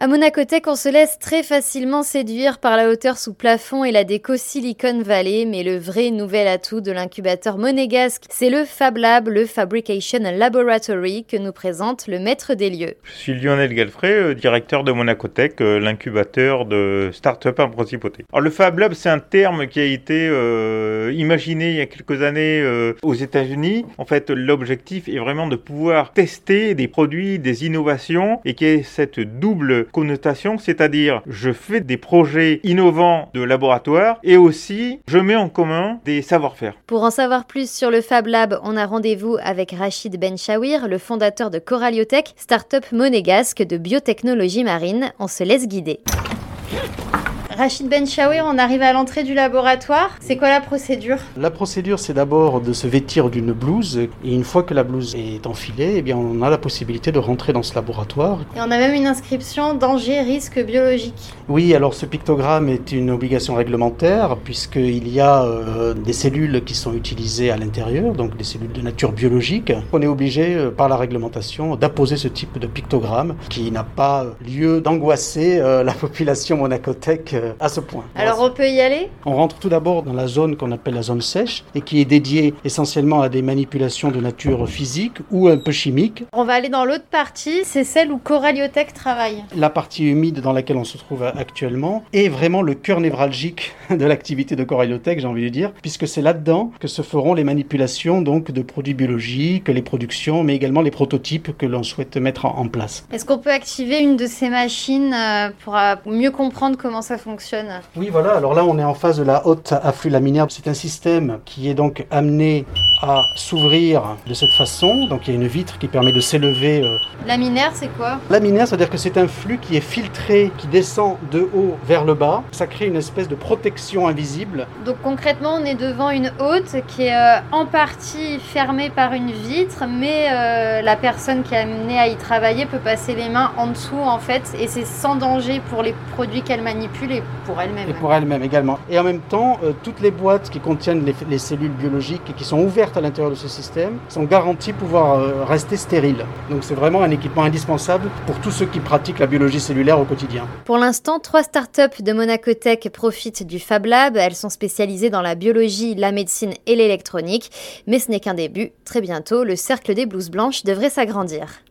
À Monaco Tech, on se laisse très facilement séduire par la hauteur sous plafond et la déco Silicon Valley, mais le vrai nouvel atout de l'incubateur monégasque, c'est le Fab Lab, le Fabrication Laboratory, que nous présente le maître des lieux. Je suis Lionel Galfray, euh, directeur de Monaco Tech, euh, l'incubateur de start-up en principauté. Alors, le Fab Lab, c'est un terme qui a été euh, imaginé il y a quelques années aux États-Unis. En fait, l'objectif est vraiment de pouvoir tester des produits, des innovations et qui est cette double connotation, c'est-à-dire je fais des projets innovants de laboratoire et aussi je mets en commun des savoir-faire. Pour en savoir plus sur le Fab Lab, on a rendez-vous avec Rachid Benchawir, le fondateur de Coraliotech, start-up monégasque de biotechnologie marine. On se laisse guider. Rachid Benchaoui, on arrive à l'entrée du laboratoire. C'est quoi la procédure? La procédure, c'est d'abord de se vêtir d'une blouse. Et une fois que la blouse est enfilée, eh bien, on a la possibilité de rentrer dans ce laboratoire. Et on a même une inscription danger, risque biologique. Oui, alors ce pictogramme est une obligation réglementaire puisqu'il y a euh, des cellules qui sont utilisées à l'intérieur, donc des cellules de nature biologique. On est obligé, euh, par la réglementation, d'apposer ce type de pictogramme qui n'a pas lieu d'angoisser euh, la population monacothèque à ce point. Alors on peut y aller? On rentre tout d'abord dans la zone qu'on appelle la zone sèche et qui est dédiée essentiellement à des manipulations de nature physique ou un peu chimique. On va aller dans l'autre partie, c'est celle où Coraliotech travaille. La partie humide dans laquelle on se trouve actuellement est vraiment le cœur névralgique de l'activité de Coraliotech, j'ai envie de dire, puisque c'est là-dedans que se feront les manipulations donc de produits biologiques, les productions, mais également les prototypes que l'on souhaite mettre en place. Est-ce qu'on peut activer une de ces machines euh, pour euh, mieux comprendre comment ça fonctionne? Oui, voilà. Alors là, on est en phase de la haute afflux laminaire. C'est un système qui est donc amené à s'ouvrir de cette façon. Donc il y a une vitre qui permet de s'élever. Euh. Laminaire, c'est quoi? Laminaire, c'est-à-dire que c'est un flux qui est filtré, qui descend de haut vers le bas. Ça crée une espèce de protection invisible. Donc concrètement, on est devant une haute qui est euh, en partie fermée par une vitre, mais euh, la personne qui est amenée à y travailler peut passer les mains en dessous en fait, et c'est sans danger pour les produits qu'elle manipule et pour elle-même. Et pour elle-même également. Et en même temps, toutes les boîtes qui contiennent les, les cellules biologiques et qui sont ouvertes à l'intérieur de ce système sont garantis pouvoir euh, rester stériles. Donc c'est vraiment un équipement indispensable pour tous ceux qui pratiquent la biologie cellulaire au quotidien. Pour l'instant, trois startups de Monaco Tech profitent du Fab Lab. Elles sont spécialisées dans la biologie, la médecine et l'électronique. Mais ce n'est qu'un début. Très bientôt, le cercle des blouses blanches devrait s'agrandir.